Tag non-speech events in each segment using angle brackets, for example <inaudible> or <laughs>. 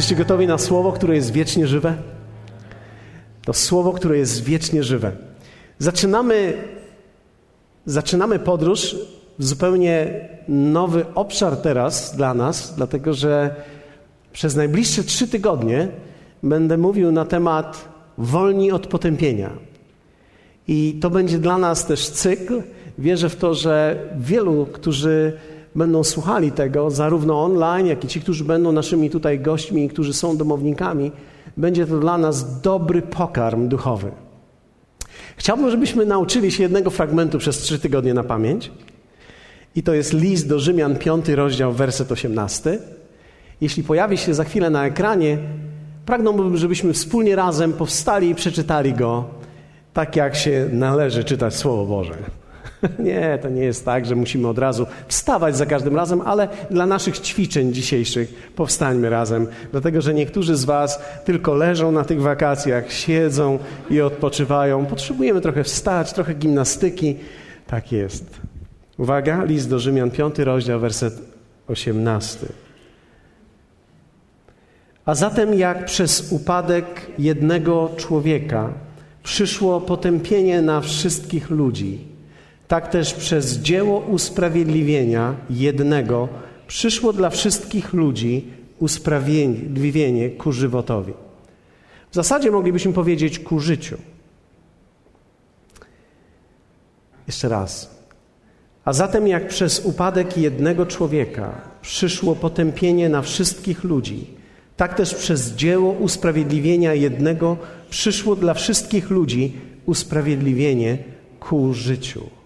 Jesteście gotowi na słowo, które jest wiecznie żywe? To słowo, które jest wiecznie żywe. Zaczynamy, zaczynamy podróż w zupełnie nowy obszar teraz dla nas, dlatego że przez najbliższe trzy tygodnie będę mówił na temat wolni od potępienia. I to będzie dla nas też cykl. Wierzę w to, że wielu, którzy będą słuchali tego, zarówno online, jak i ci, którzy będą naszymi tutaj gośćmi, którzy są domownikami, będzie to dla nas dobry pokarm duchowy. Chciałbym, żebyśmy nauczyli się jednego fragmentu przez trzy tygodnie na pamięć. I to jest list do Rzymian, piąty rozdział, werset 18. Jeśli pojawi się za chwilę na ekranie, pragnąłbym, żebyśmy wspólnie razem powstali i przeczytali go tak, jak się należy czytać Słowo Boże. <laughs> Nie, to nie jest tak, że musimy od razu wstawać za każdym razem, ale dla naszych ćwiczeń dzisiejszych powstańmy razem. Dlatego, że niektórzy z Was tylko leżą na tych wakacjach, siedzą i odpoczywają. Potrzebujemy trochę wstać, trochę gimnastyki. Tak jest. Uwaga, list do Rzymian, piąty rozdział, werset osiemnasty. A zatem jak przez upadek jednego człowieka przyszło potępienie na wszystkich ludzi, tak też przez dzieło usprawiedliwienia jednego przyszło dla wszystkich ludzi usprawiedliwienie ku żywotowi. W zasadzie moglibyśmy powiedzieć ku życiu. Jeszcze raz. A zatem, jak przez upadek jednego człowieka przyszło potępienie na wszystkich ludzi, tak też przez dzieło usprawiedliwienia jednego przyszło dla wszystkich ludzi usprawiedliwienie ku życiu.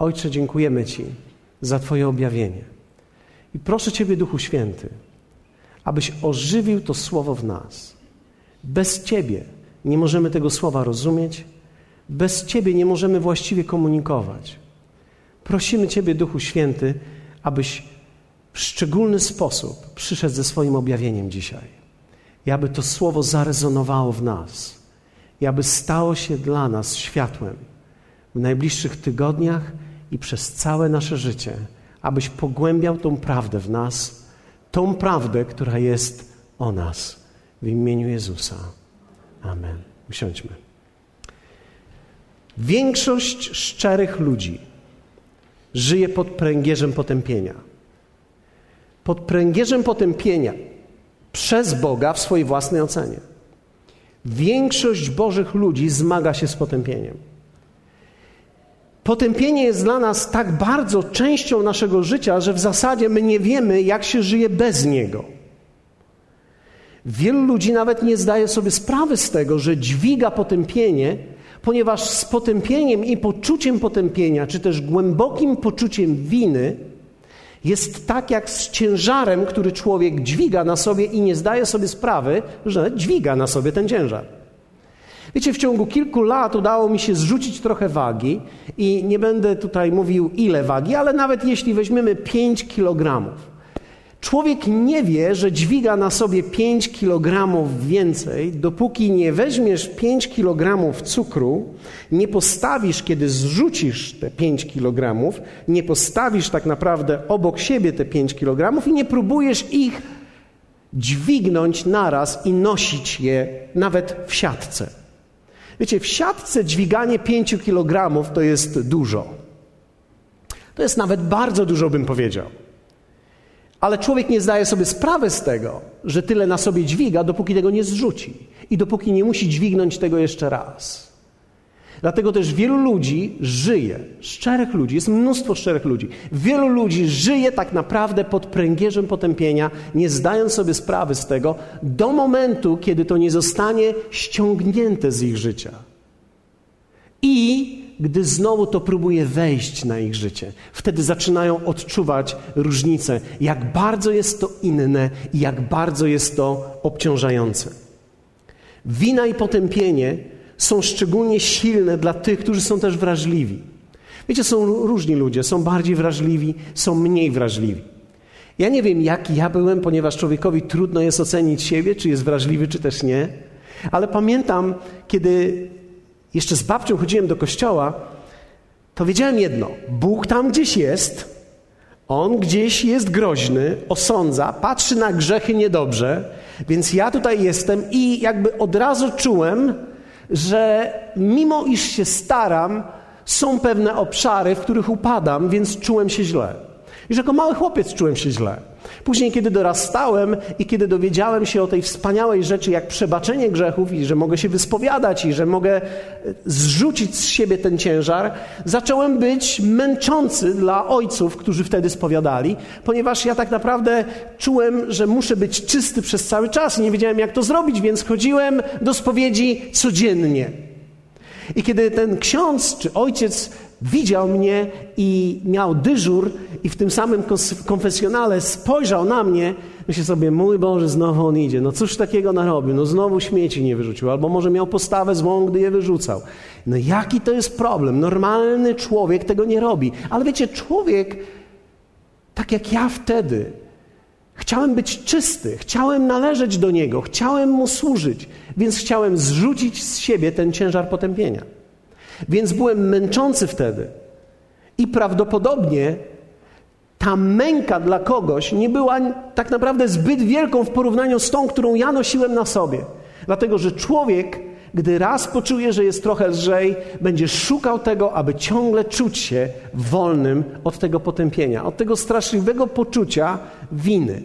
Ojcze, dziękujemy Ci za Twoje objawienie. I proszę Ciebie, Duchu Święty, abyś ożywił to słowo w nas. Bez Ciebie nie możemy tego słowa rozumieć, bez Ciebie nie możemy właściwie komunikować. Prosimy Ciebie, Duchu Święty, abyś w szczególny sposób przyszedł ze swoim objawieniem dzisiaj. I aby to słowo zarezonowało w nas. I aby stało się dla nas światłem w najbliższych tygodniach i przez całe nasze życie, abyś pogłębiał tą prawdę w nas, tą prawdę, która jest o nas. W imieniu Jezusa. Amen. Usiądźmy. Większość szczerych ludzi żyje pod pręgierzem potępienia. Pod pręgierzem potępienia przez Boga w swojej własnej ocenie. Większość Bożych ludzi zmaga się z potępieniem. Potępienie jest dla nas tak bardzo częścią naszego życia, że w zasadzie my nie wiemy, jak się żyje bez niego. Wielu ludzi nawet nie zdaje sobie sprawy z tego, że dźwiga potępienie, ponieważ z potępieniem i poczuciem potępienia, czy też głębokim poczuciem winy, jest tak jak z ciężarem, który człowiek dźwiga na sobie i nie zdaje sobie sprawy, że dźwiga na sobie ten ciężar. Wiecie, w ciągu kilku lat udało mi się zrzucić trochę wagi i nie będę tutaj mówił ile wagi, ale nawet jeśli weźmiemy 5 kilogramów. Człowiek nie wie, że dźwiga na sobie 5 kilogramów więcej, dopóki nie weźmiesz 5 kilogramów cukru, nie postawisz, kiedy zrzucisz te 5 kilogramów, nie postawisz tak naprawdę obok siebie te 5 kilogramów i nie próbujesz ich dźwignąć naraz i nosić je nawet w siatce. Wiecie, w siatce dźwiganie 5 kg to jest dużo. To jest nawet bardzo dużo, bym powiedział. Ale człowiek nie zdaje sobie sprawy z tego, że tyle na sobie dźwiga, dopóki tego nie zrzuci i dopóki nie musi dźwignąć tego jeszcze raz. Dlatego też wielu ludzi żyje, szczerych ludzi, jest mnóstwo szczerych ludzi. Wielu ludzi żyje tak naprawdę pod pręgierzem potępienia, nie zdając sobie sprawy z tego, do momentu, kiedy to nie zostanie ściągnięte z ich życia. I gdy znowu to próbuje wejść na ich życie, wtedy zaczynają odczuwać różnicę, jak bardzo jest to inne i jak bardzo jest to obciążające. Wina i potępienie są szczególnie silne dla tych, którzy są też wrażliwi. Wiecie, są różni ludzie, są bardziej wrażliwi, są mniej wrażliwi. Ja nie wiem, jaki ja byłem, ponieważ człowiekowi trudno jest ocenić siebie, czy jest wrażliwy, czy też nie. Ale pamiętam, kiedy jeszcze z babcią chodziłem do kościoła, to wiedziałem jedno: Bóg tam gdzieś jest, On gdzieś jest groźny, osądza, patrzy na grzechy niedobrze, więc ja tutaj jestem i jakby od razu czułem, że mimo iż się staram, są pewne obszary, w których upadam, więc czułem się źle. Już jako mały chłopiec czułem się źle. Później, kiedy dorastałem i kiedy dowiedziałem się o tej wspaniałej rzeczy, jak przebaczenie grzechów i że mogę się wyspowiadać i że mogę e, zrzucić z siebie ten ciężar, zacząłem być męczący dla ojców, którzy wtedy spowiadali, ponieważ ja tak naprawdę czułem, że muszę być czysty przez cały czas i nie wiedziałem, jak to zrobić, więc chodziłem do spowiedzi codziennie. I kiedy ten ksiądz czy ojciec widział mnie i miał dyżur i w tym samym konfesjonale spojrzał na mnie, myślę sobie, mój Boże, znowu on idzie. No cóż takiego narobił? No znowu śmieci nie wyrzucił. Albo może miał postawę złą, gdy je wyrzucał. No jaki to jest problem? Normalny człowiek tego nie robi. Ale wiecie, człowiek, tak jak ja wtedy, Chciałem być czysty, chciałem należeć do Niego, chciałem Mu służyć, więc chciałem zrzucić z siebie ten ciężar potępienia. Więc byłem męczący wtedy. I prawdopodobnie ta męka dla kogoś nie była tak naprawdę zbyt wielką w porównaniu z tą, którą ja nosiłem na sobie. Dlatego, że człowiek, gdy raz poczuje, że jest trochę lżej, będzie szukał tego, aby ciągle czuć się wolnym od tego potępienia, od tego straszliwego poczucia winy.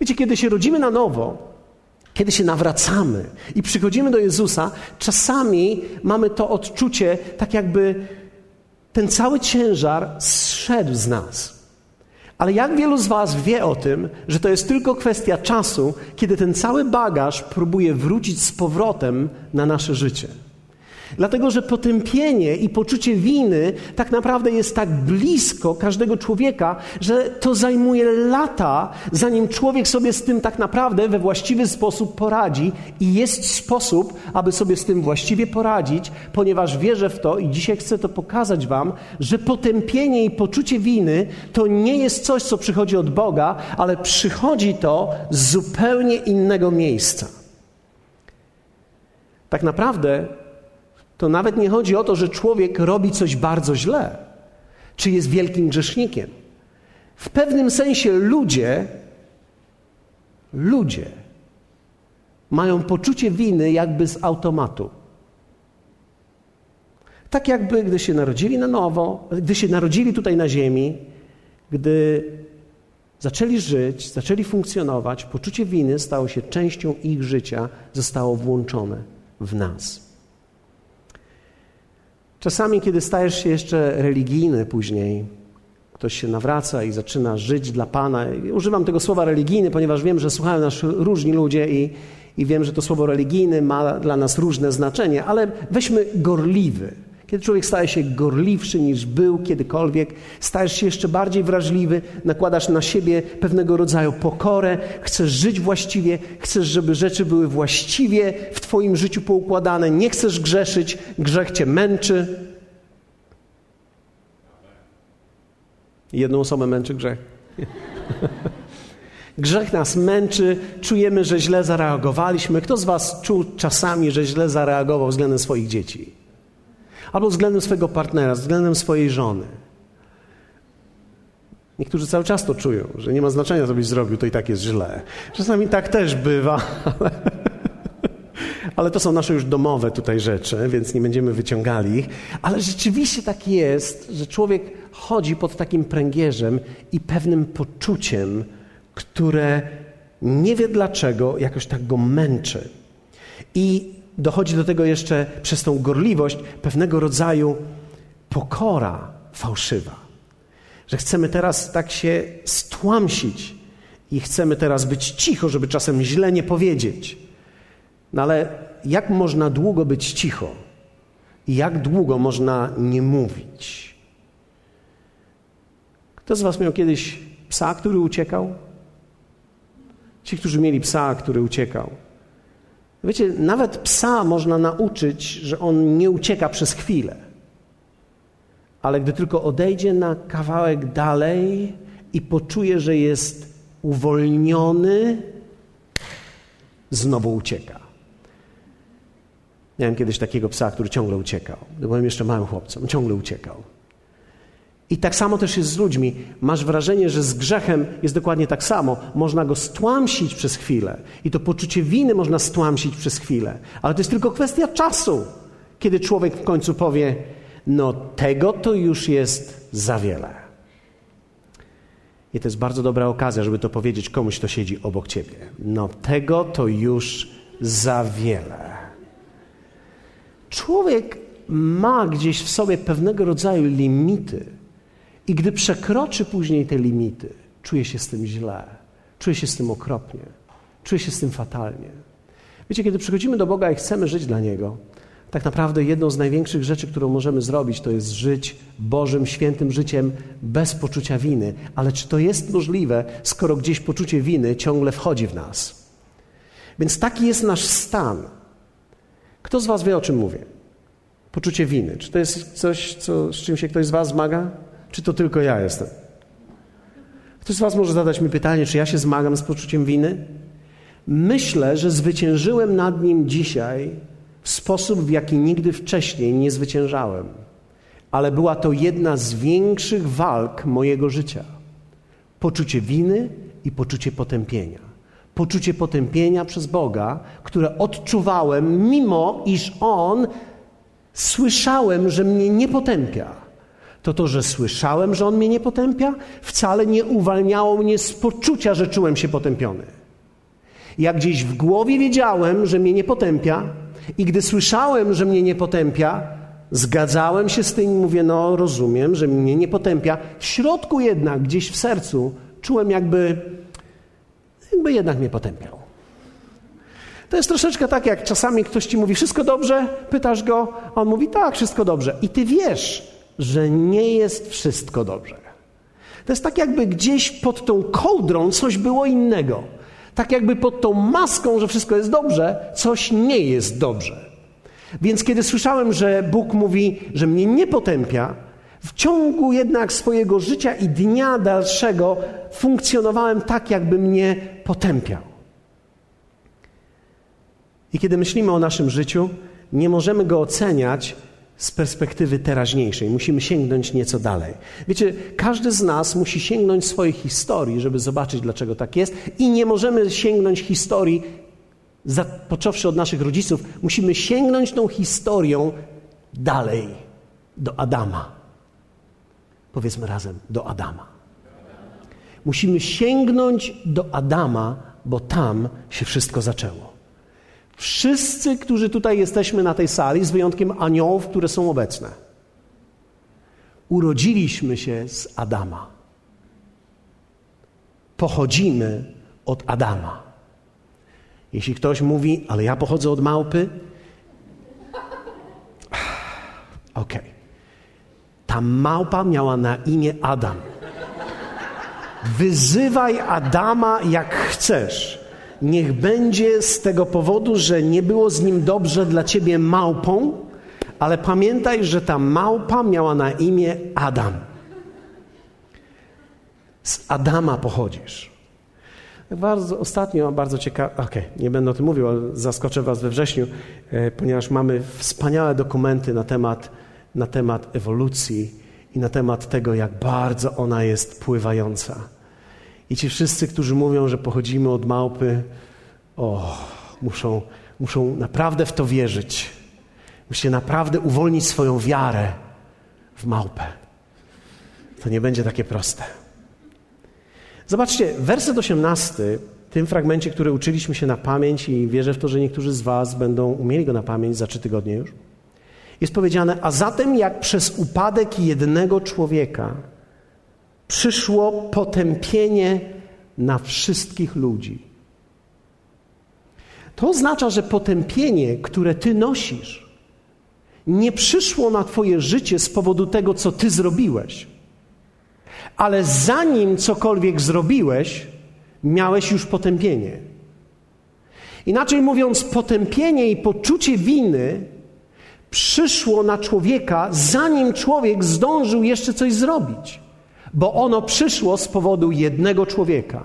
Wiecie, kiedy się rodzimy na nowo, kiedy się nawracamy i przychodzimy do Jezusa, czasami mamy to odczucie, tak jakby ten cały ciężar zszedł z nas. Ale jak wielu z Was wie o tym, że to jest tylko kwestia czasu, kiedy ten cały bagaż próbuje wrócić z powrotem na nasze życie? Dlatego, że potępienie i poczucie winy tak naprawdę jest tak blisko każdego człowieka, że to zajmuje lata, zanim człowiek sobie z tym tak naprawdę we właściwy sposób poradzi i jest sposób, aby sobie z tym właściwie poradzić, ponieważ wierzę w to i dzisiaj chcę to pokazać Wam, że potępienie i poczucie winy to nie jest coś, co przychodzi od Boga, ale przychodzi to z zupełnie innego miejsca. Tak naprawdę to nawet nie chodzi o to, że człowiek robi coś bardzo źle, czy jest wielkim grzesznikiem. W pewnym sensie ludzie, ludzie mają poczucie winy jakby z automatu. Tak jakby, gdy się narodzili na nowo, gdy się narodzili tutaj na ziemi, gdy zaczęli żyć, zaczęli funkcjonować, poczucie winy stało się częścią ich życia, zostało włączone w nas. Czasami, kiedy stajesz się jeszcze religijny później, ktoś się nawraca i zaczyna żyć dla Pana. Używam tego słowa religijny, ponieważ wiem, że słuchają nas różni ludzie i, i wiem, że to słowo religijny ma dla nas różne znaczenie, ale weźmy gorliwy. Kiedy człowiek staje się gorliwszy niż był kiedykolwiek, stajesz się jeszcze bardziej wrażliwy, nakładasz na siebie pewnego rodzaju pokorę, chcesz żyć właściwie, chcesz, żeby rzeczy były właściwie w Twoim życiu poukładane, nie chcesz grzeszyć, grzech Cię męczy. Jedną osobę męczy grzech. <laughs> Grzech nas męczy, czujemy, że źle zareagowaliśmy. Kto z Was czuł czasami, że źle zareagował względem swoich dzieci? Albo względem swojego partnera, względem swojej żony. Niektórzy cały czas to czują, że nie ma znaczenia, co byś zrobił, to i tak jest źle. Czasami tak też bywa, ale, <laughs> ale to są nasze już domowe tutaj rzeczy, więc nie będziemy wyciągali ich. Ale rzeczywiście tak jest, że człowiek chodzi pod takim pręgierzem i pewnym poczuciem, które nie wie dlaczego jakoś tak go męczy. I dochodzi do tego jeszcze przez tą gorliwość pewnego rodzaju pokora fałszywa. Że chcemy teraz tak się stłamsić i chcemy teraz być cicho, żeby czasem źle nie powiedzieć. No ale jak można długo być cicho? I jak długo można nie mówić? Kto z Was miał kiedyś psa, który uciekał? Ci, którzy mieli psa, który uciekał. Wiecie, nawet psa można nauczyć, że on nie ucieka przez chwilę. Ale gdy tylko odejdzie na kawałek dalej i poczuje, że jest uwolniony, znowu ucieka. Miałem kiedyś takiego psa, który ciągle uciekał. Byłem jeszcze małym chłopcem, ciągle uciekał. I tak samo też jest z ludźmi. Masz wrażenie, że z grzechem jest dokładnie tak samo. Można go stłamsić przez chwilę. I to poczucie winy można stłamsić przez chwilę. Ale to jest tylko kwestia czasu, kiedy człowiek w końcu powie: No, tego to już jest za wiele. I to jest bardzo dobra okazja, żeby to powiedzieć komuś, kto siedzi obok ciebie. No, tego to już za wiele. Człowiek ma gdzieś w sobie pewnego rodzaju limity. I gdy przekroczy później te limity, czuje się z tym źle, czuje się z tym okropnie, czuje się z tym fatalnie. Wiecie, kiedy przychodzimy do Boga i chcemy żyć dla Niego, tak naprawdę jedną z największych rzeczy, którą możemy zrobić, to jest żyć Bożym, świętym życiem bez poczucia winy. Ale czy to jest możliwe, skoro gdzieś poczucie winy ciągle wchodzi w nas? Więc taki jest nasz stan. Kto z Was wie, o czym mówię? Poczucie winy. Czy to jest coś, co, z czym się ktoś z Was zmaga? Czy to tylko ja jestem? Ktoś z Was może zadać mi pytanie, czy ja się zmagam z poczuciem winy? Myślę, że zwyciężyłem nad nim dzisiaj w sposób, w jaki nigdy wcześniej nie zwyciężałem. Ale była to jedna z większych walk mojego życia. Poczucie winy i poczucie potępienia. Poczucie potępienia przez Boga, które odczuwałem, mimo iż On słyszałem, że mnie nie potępia. To to, że słyszałem, że On mnie nie potępia, wcale nie uwalniało mnie z poczucia, że czułem się potępiony. Jak gdzieś w głowie wiedziałem, że mnie nie potępia, i gdy słyszałem, że mnie nie potępia, zgadzałem się z tym i mówię, no rozumiem, że mnie nie potępia. W środku jednak, gdzieś w sercu, czułem jakby, jakby jednak mnie potępiał. To jest troszeczkę tak, jak czasami ktoś ci mówi, wszystko dobrze? Pytasz go, on mówi, tak, wszystko dobrze. I ty wiesz, że nie jest wszystko dobrze. To jest tak, jakby gdzieś pod tą kołdrą coś było innego. Tak jakby pod tą maską, że wszystko jest dobrze, coś nie jest dobrze. Więc kiedy słyszałem, że Bóg mówi, że mnie nie potępia, w ciągu jednak swojego życia i dnia dalszego funkcjonowałem tak, jakby mnie potępiał. I kiedy myślimy o naszym życiu, nie możemy go oceniać z perspektywy teraźniejszej. Musimy sięgnąć nieco dalej. Wiecie, każdy z nas musi sięgnąć swojej historii, żeby zobaczyć, dlaczego tak jest, i nie możemy sięgnąć historii, począwszy od naszych rodziców, musimy sięgnąć tą historią dalej, do Adama. Powiedzmy razem, do Adama. Musimy sięgnąć do Adama, bo tam się wszystko zaczęło. Wszyscy, którzy tutaj jesteśmy na tej sali, z wyjątkiem aniołów, które są obecne, urodziliśmy się z Adama. Pochodzimy od Adama. Jeśli ktoś mówi, ale ja pochodzę od małpy, <sighs> okej. Okay. Ta małpa miała na imię Adam. Wyzywaj Adama jak chcesz niech będzie z tego powodu, że nie było z nim dobrze dla ciebie małpą, ale pamiętaj, że ta małpa miała na imię Adam. Z Adama pochodzisz. Bardzo, ostatnio bardzo ciekawe, okej, okay, nie będę o tym mówił, ale zaskoczę Was we wrześniu, e, ponieważ mamy wspaniałe dokumenty na temat, na temat ewolucji i na temat tego, jak bardzo ona jest pływająca. I ci wszyscy, którzy mówią, że pochodzimy od małpy, o, muszą, muszą naprawdę w to wierzyć. Musicie naprawdę uwolnić swoją wiarę w małpę. To nie będzie takie proste. Zobaczcie, werset 18, w tym fragmencie, który uczyliśmy się na pamięć i wierzę w to, że niektórzy z Was będą umieli go na pamięć za trzy tygodnie już, jest powiedziane, a zatem jak przez upadek jednego człowieka przyszło potępienie na wszystkich ludzi. To oznacza, że potępienie, które ty nosisz, nie przyszło na twoje życie z powodu tego, co ty zrobiłeś. Ale zanim cokolwiek zrobiłeś, miałeś już potępienie. Inaczej mówiąc, potępienie i poczucie winy przyszło na człowieka, zanim człowiek zdążył jeszcze coś zrobić bo ono przyszło z powodu jednego człowieka.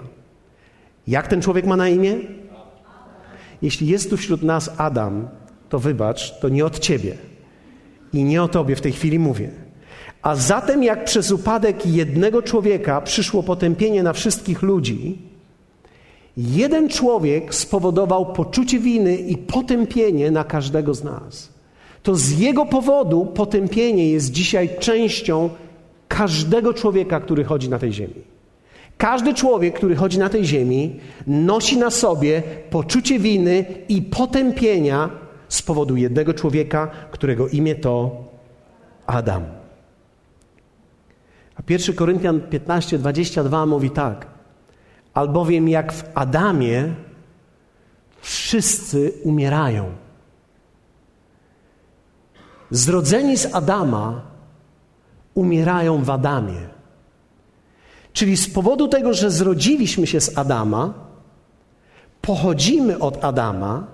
Jak ten człowiek ma na imię? Jeśli jest tu wśród nas Adam, to wybacz, to nie od ciebie i nie o tobie w tej chwili mówię. A zatem, jak przez upadek jednego człowieka przyszło potępienie na wszystkich ludzi, jeden człowiek spowodował poczucie winy i potępienie na każdego z nas. To z jego powodu potępienie jest dzisiaj częścią każdego człowieka, który chodzi na tej ziemi. Każdy człowiek, który chodzi na tej ziemi, nosi na sobie poczucie winy i potępienia z powodu jednego człowieka, którego imię to Adam. A 1 Koryntian 15, 22 mówi tak. Albowiem jak w Adamie wszyscy umierają. Zrodzeni z Adama umierają w Adamie. Czyli z powodu tego, że zrodziliśmy się z Adama, pochodzimy od Adama,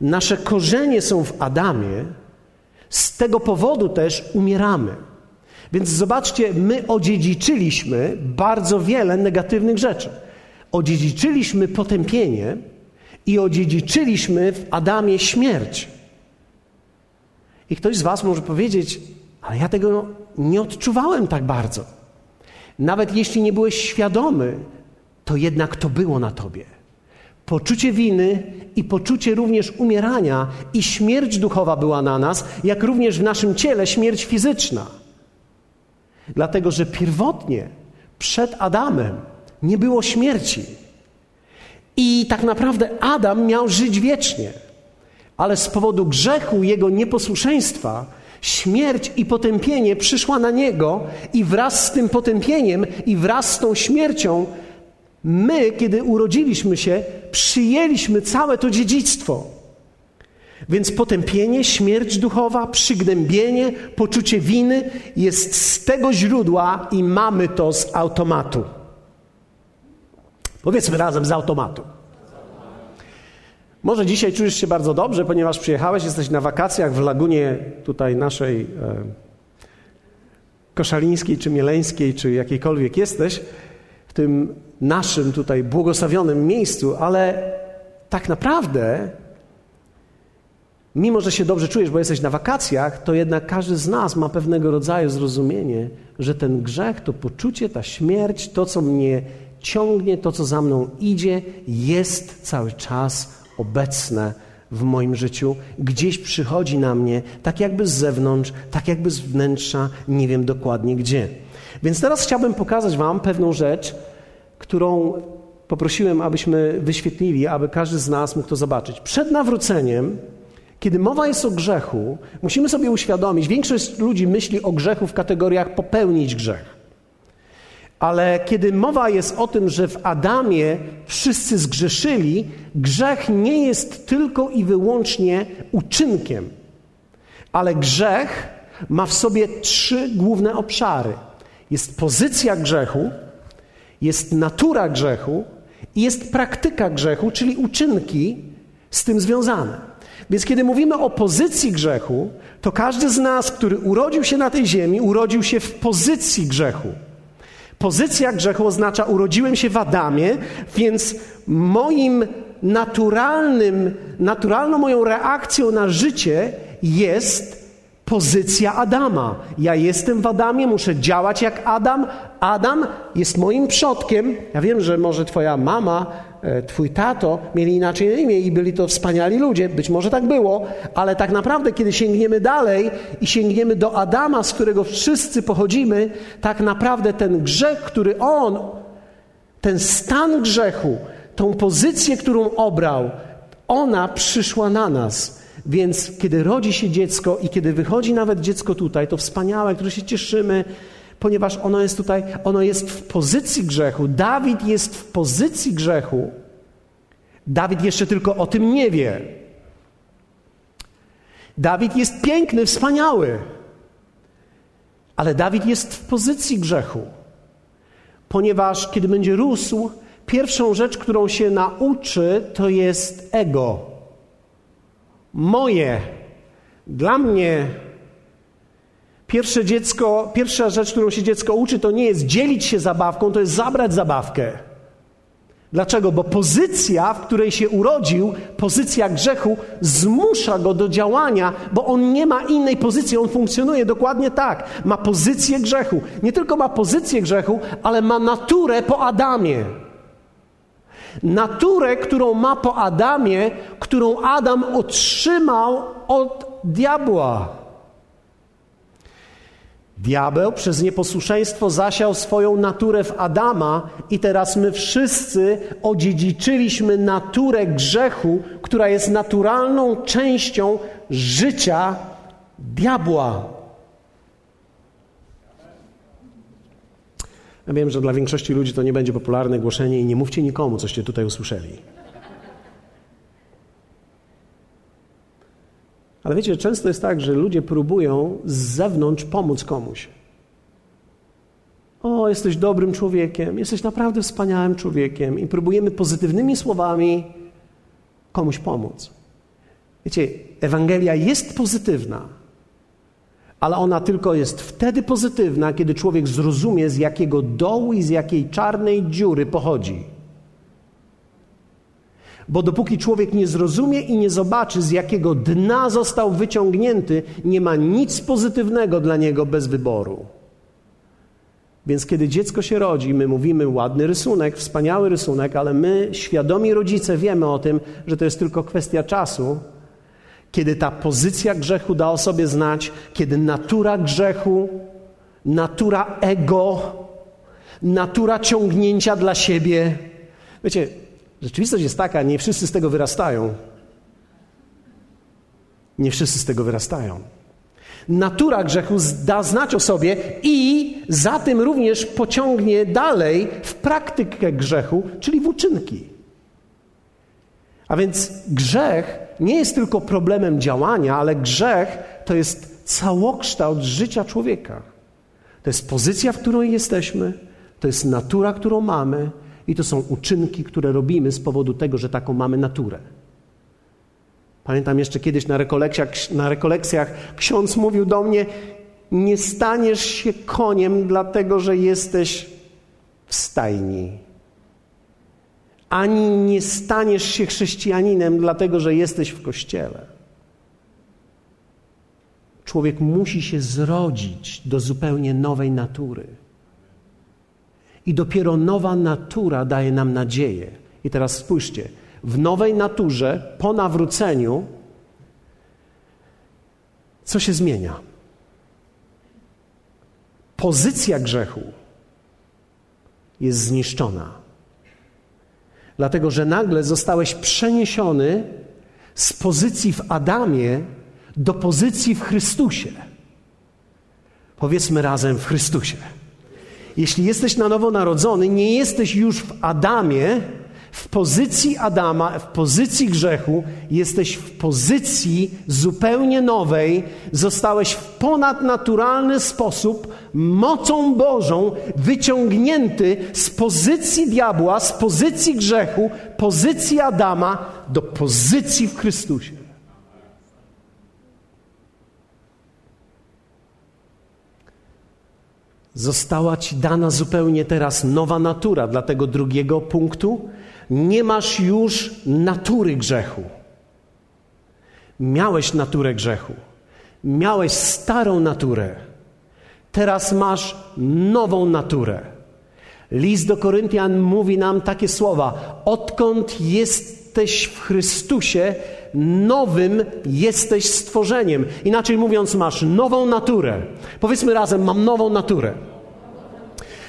nasze korzenie są w Adamie, z tego powodu też umieramy. Więc zobaczcie, my odziedziczyliśmy bardzo wiele negatywnych rzeczy. Odziedziczyliśmy potępienie i odziedziczyliśmy w Adamie śmierć. I ktoś z Was może powiedzieć, ale ja tego nie odczuwałem tak bardzo. Nawet jeśli nie byłeś świadomy, to jednak to było na tobie. Poczucie winy i poczucie również umierania i śmierć duchowa była na nas, jak również w naszym ciele śmierć fizyczna. Dlatego, że pierwotnie przed Adamem nie było śmierci. I tak naprawdę Adam miał żyć wiecznie. Ale z powodu grzechu, jego nieposłuszeństwa, śmierć i potępienie przyszła na niego, i wraz z tym potępieniem, i wraz z tą śmiercią, my, kiedy urodziliśmy się, przyjęliśmy całe to dziedzictwo. Więc potępienie, śmierć duchowa, przygnębienie, poczucie winy jest z tego źródła i mamy to z automatu. Powiedzmy razem z automatu. Może dzisiaj czujesz się bardzo dobrze, ponieważ przyjechałeś, jesteś na wakacjach w lagunie tutaj naszej e, koszalińskiej, czy mieleńskiej, czy jakiejkolwiek jesteś, w tym naszym tutaj błogosławionym miejscu, ale tak naprawdę, mimo że się dobrze czujesz, bo jesteś na wakacjach, to jednak każdy z nas ma pewnego rodzaju zrozumienie, że ten grzech, to poczucie, ta śmierć, to co mnie ciągnie, to co za mną idzie, jest cały czas obecne w moim życiu, gdzieś przychodzi na mnie, tak jakby z zewnątrz, tak jakby z wnętrza, nie wiem dokładnie gdzie. Więc teraz chciałbym pokazać Wam pewną rzecz, którą poprosiłem, abyśmy wyświetlili, aby każdy z nas mógł to zobaczyć. Przed nawróceniem, kiedy mowa jest o grzechu, musimy sobie uświadomić, większość ludzi myśli o grzechu w kategoriach popełnić grzech. Ale kiedy mowa jest o tym, że w Adamie wszyscy zgrzeszyli, grzech nie jest tylko i wyłącznie uczynkiem, ale grzech ma w sobie trzy główne obszary. Jest pozycja grzechu, jest natura grzechu i jest praktyka grzechu, czyli uczynki z tym związane. Więc kiedy mówimy o pozycji grzechu, to każdy z nas, który urodził się na tej ziemi, urodził się w pozycji grzechu. Pozycja grzechu oznacza urodziłem się w Adamie, więc moim naturalnym, naturalną moją reakcją na życie jest pozycja Adama. Ja jestem w Adamie, muszę działać jak Adam. Adam jest moim przodkiem. Ja wiem, że może twoja mama twój tato mieli inaczej na imię i byli to wspaniali ludzie. Być może tak było, ale tak naprawdę, kiedy sięgniemy dalej i sięgniemy do Adama, z którego wszyscy pochodzimy, tak naprawdę ten grzech, który on, ten stan grzechu, tą pozycję, którą obrał, ona przyszła na nas. Więc kiedy rodzi się dziecko i kiedy wychodzi nawet dziecko tutaj, to wspaniałe, które się cieszymy, ponieważ ono jest tutaj, ono jest w pozycji grzechu. Dawid jest w pozycji grzechu. Dawid jeszcze tylko o tym nie wie. Dawid jest piękny, wspaniały, ale Dawid jest w pozycji grzechu, ponieważ kiedy będzie rósł, pierwszą rzecz, którą się nauczy, to jest ego. Moje, dla mnie Pierwsze dziecko, pierwsza rzecz, którą się dziecko uczy, to nie jest dzielić się zabawką, to jest zabrać zabawkę. Dlaczego? Bo pozycja, w której się urodził, pozycja grzechu, zmusza go do działania, bo on nie ma innej pozycji, on funkcjonuje dokładnie tak. Ma pozycję grzechu. Nie tylko ma pozycję grzechu, ale ma naturę po Adamie. Naturę, którą ma po Adamie, którą Adam otrzymał od diabła. Diabeł przez nieposłuszeństwo zasiał swoją naturę w Adama, i teraz my wszyscy odziedziczyliśmy naturę grzechu, która jest naturalną częścią życia diabła. Ja wiem, że dla większości ludzi to nie będzie popularne głoszenie i nie mówcie nikomu, coście tutaj usłyszeli. Ale wiecie, często jest tak, że ludzie próbują z zewnątrz pomóc komuś. O, jesteś dobrym człowiekiem, jesteś naprawdę wspaniałym człowiekiem, i próbujemy pozytywnymi słowami komuś pomóc. Wiecie, Ewangelia jest pozytywna, ale ona tylko jest wtedy pozytywna, kiedy człowiek zrozumie, z jakiego dołu i z jakiej czarnej dziury pochodzi. Bo dopóki człowiek nie zrozumie i nie zobaczy, z jakiego dna został wyciągnięty, nie ma nic pozytywnego dla niego bez wyboru. Więc kiedy dziecko się rodzi, my mówimy ładny rysunek, wspaniały rysunek, ale my, świadomi rodzice, wiemy o tym, że to jest tylko kwestia czasu, kiedy ta pozycja grzechu da o sobie znać, kiedy natura grzechu, natura ego, natura ciągnięcia dla siebie. Wiecie, rzeczywistość jest taka, nie wszyscy z tego wyrastają. Nie wszyscy z tego wyrastają. Natura grzechu da znać o sobie i za tym również pociągnie dalej w praktykę grzechu, czyli w uczynki. A więc grzech nie jest tylko problemem działania, ale grzech to jest całokształt życia człowieka. To jest pozycja, w której jesteśmy, to jest natura, którą mamy i to są uczynki, które robimy z powodu tego, że taką mamy naturę. Pamiętam jeszcze kiedyś na rekolekcjach, na rekolekcjach ksiądz mówił do mnie: Nie staniesz się koniem, dlatego że jesteś w stajni ani nie staniesz się chrześcijaninem, dlatego że jesteś w kościele. Człowiek musi się zrodzić do zupełnie nowej natury. I dopiero nowa natura daje nam nadzieję. I teraz spójrzcie, w nowej naturze, po nawróceniu, co się zmienia? Pozycja grzechu jest zniszczona. Dlatego, że nagle zostałeś przeniesiony z pozycji w Adamie do pozycji w Chrystusie. Powiedzmy razem w Chrystusie. Jeśli jesteś na nowo narodzony, nie jesteś już w Adamie, w pozycji Adama, w pozycji grzechu, jesteś w pozycji zupełnie nowej, zostałeś w ponadnaturalny sposób mocą Bożą wyciągnięty z pozycji diabła, z pozycji grzechu, pozycji Adama do pozycji w Chrystusie. Została ci dana zupełnie teraz nowa natura dla tego drugiego punktu nie masz już natury grzechu. Miałeś naturę grzechu. Miałeś starą naturę. Teraz masz nową naturę. List do Koryntian mówi nam takie słowa: Odkąd jesteś w Chrystusie, nowym jesteś stworzeniem. Inaczej mówiąc, masz nową naturę. Powiedzmy razem: Mam nową naturę.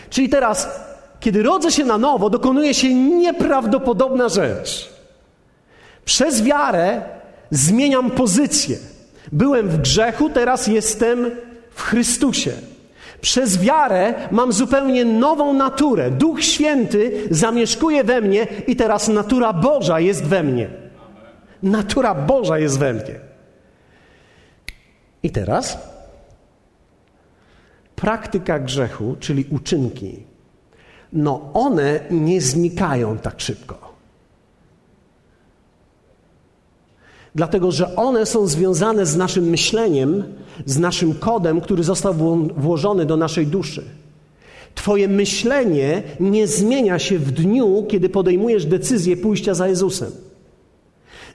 Czyli teraz kiedy rodzę się na nowo, dokonuje się nieprawdopodobna rzecz. Przez wiarę zmieniam pozycję. Byłem w grzechu, teraz jestem w Chrystusie. Przez wiarę mam zupełnie nową naturę. Duch Święty zamieszkuje we mnie i teraz natura Boża jest we mnie. Natura Boża jest we mnie. I teraz praktyka grzechu, czyli uczynki, no one nie znikają tak szybko. Dlatego, że one są związane z naszym myśleniem, z naszym kodem, który został włożony do naszej duszy. Twoje myślenie nie zmienia się w dniu, kiedy podejmujesz decyzję pójścia za Jezusem.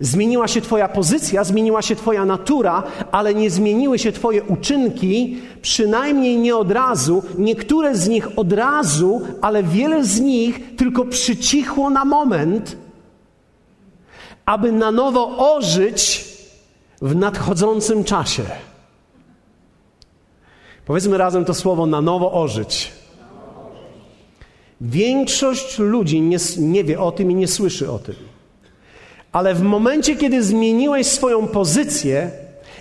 Zmieniła się Twoja pozycja, zmieniła się Twoja natura, ale nie zmieniły się Twoje uczynki, przynajmniej nie od razu. Niektóre z nich od razu, ale wiele z nich tylko przycichło na moment, aby na nowo ożyć w nadchodzącym czasie. Powiedzmy razem to słowo na nowo ożyć. Większość ludzi nie, nie wie o tym i nie słyszy o tym. Ale w momencie, kiedy zmieniłeś swoją pozycję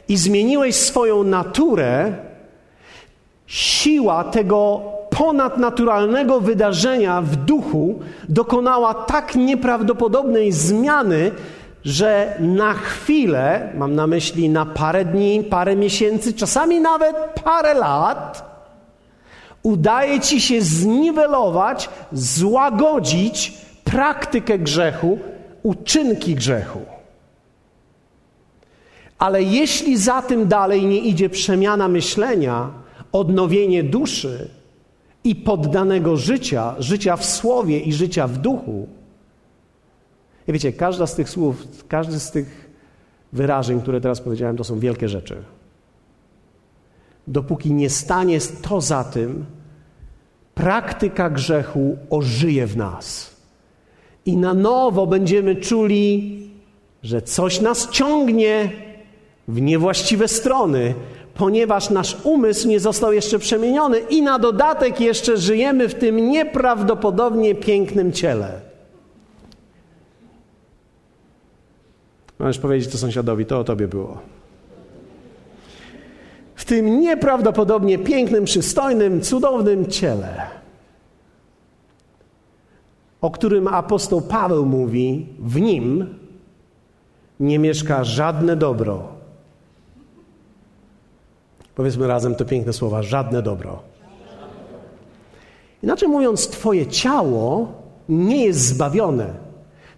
i zmieniłeś swoją naturę, siła tego ponadnaturalnego wydarzenia w duchu dokonała tak nieprawdopodobnej zmiany, że na chwilę, mam na myśli na parę dni, parę miesięcy, czasami nawet parę lat, udaje ci się zniwelować, złagodzić praktykę grzechu, uczynki grzechu. Ale jeśli za tym dalej nie idzie przemiana myślenia, odnowienie duszy i poddanego życia, życia w słowie i życia w duchu, i wiecie, każda z tych słów, każdy z tych wyrażeń, które teraz powiedziałem, to są wielkie rzeczy. Dopóki nie stanie to za tym, praktyka grzechu ożyje w nas. I na nowo będziemy czuli, że coś nas ciągnie w niewłaściwe strony, ponieważ nasz umysł nie został jeszcze przemieniony i na dodatek jeszcze żyjemy w tym nieprawdopodobnie pięknym ciele. Możesz powiedzieć to sąsiadowi, to o tobie było. W tym nieprawdopodobnie pięknym, przystojnym, cudownym ciele, o którym apostoł Paweł mówi, w nim nie mieszka żadne dobro. Powiedzmy razem te piękne słowa: żadne dobro. Inaczej mówiąc, Twoje ciało nie jest zbawione,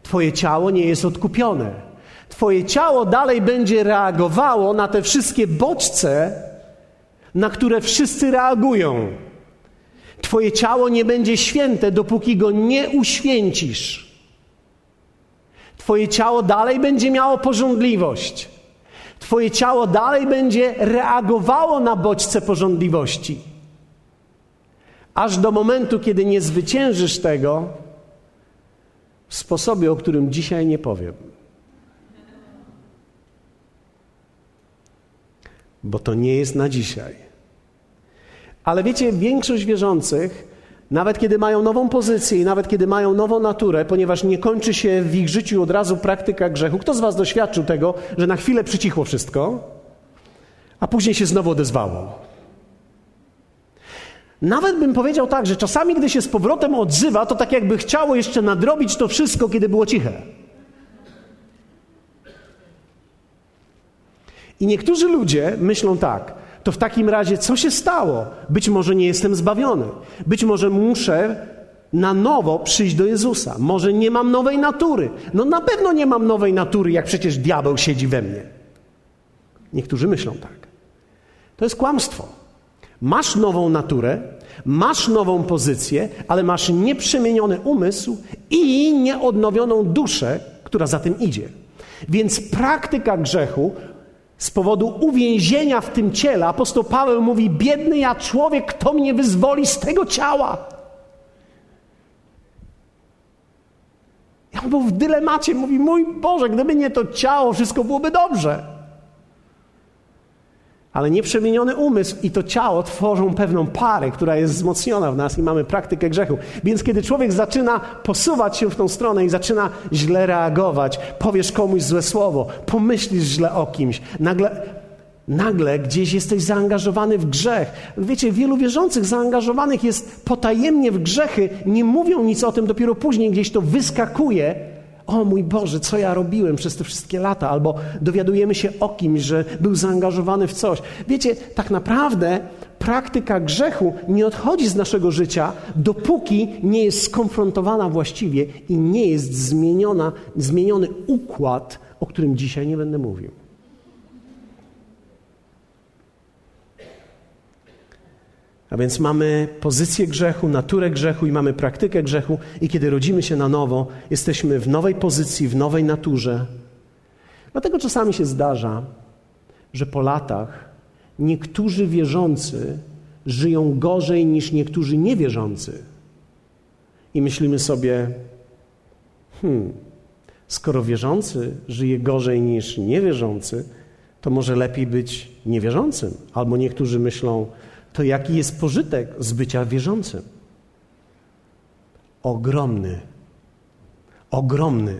Twoje ciało nie jest odkupione. Twoje ciało dalej będzie reagowało na te wszystkie bodźce, na które wszyscy reagują. Twoje ciało nie będzie święte, dopóki go nie uświęcisz. Twoje ciało dalej będzie miało porządliwość. Twoje ciało dalej będzie reagowało na bodźce porządliwości. Aż do momentu, kiedy nie zwyciężysz tego w sposobie, o którym dzisiaj nie powiem. bo to nie jest na dzisiaj. Ale wiecie, większość wierzących, nawet kiedy mają nową pozycję i nawet kiedy mają nową naturę, ponieważ nie kończy się w ich życiu od razu praktyka grzechu, kto z Was doświadczył tego, że na chwilę przycichło wszystko, a później się znowu odezwało? Nawet bym powiedział tak, że czasami, gdy się z powrotem odzywa, to tak jakby chciało jeszcze nadrobić to wszystko, kiedy było ciche. I niektórzy ludzie myślą tak, to w takim razie co się stało? Być może nie jestem zbawiony. Być może muszę na nowo przyjść do Jezusa. Może nie mam nowej natury. No na pewno nie mam nowej natury, jak przecież diabeł siedzi we mnie. Niektórzy myślą tak. To jest kłamstwo. Masz nową naturę, masz nową pozycję, ale masz nieprzemieniony umysł i nieodnowioną duszę, która za tym idzie. Więc praktyka grzechu z powodu uwięzienia w tym ciele, apostoł Paweł mówi: Biedny ja człowiek, kto mnie wyzwoli z tego ciała? Ja był w dylemacie, mówi: Mój Boże, gdyby nie to ciało, wszystko byłoby dobrze. Ale nieprzemieniony umysł i to ciało tworzą pewną parę, która jest wzmocniona w nas i mamy praktykę grzechu. Więc kiedy człowiek zaczyna posuwać się w tą stronę i zaczyna źle reagować, powiesz komuś złe słowo, pomyślisz źle o kimś, nagle, nagle gdzieś jesteś zaangażowany w grzech. Wiecie, wielu wierzących zaangażowanych jest potajemnie w grzechy, nie mówią nic o tym, dopiero później gdzieś to wyskakuje o mój Boże, co ja robiłem przez te wszystkie lata, albo dowiadujemy się o kimś, że był zaangażowany w coś. Wiecie, tak naprawdę praktyka grzechu nie odchodzi z naszego życia, dopóki nie jest skonfrontowana właściwie i nie jest zmieniona, zmieniony układ, o którym dzisiaj nie będę mówił. A więc mamy pozycję grzechu, naturę grzechu i mamy praktykę grzechu, i kiedy rodzimy się na nowo, jesteśmy w nowej pozycji, w nowej naturze. Dlatego czasami się zdarza, że po latach niektórzy wierzący żyją gorzej niż niektórzy niewierzący. I myślimy sobie, hmm, skoro wierzący żyje gorzej niż niewierzący, to może lepiej być niewierzącym. Albo niektórzy myślą, to jaki jest pożytek z bycia wierzącym? Ogromny. Ogromny.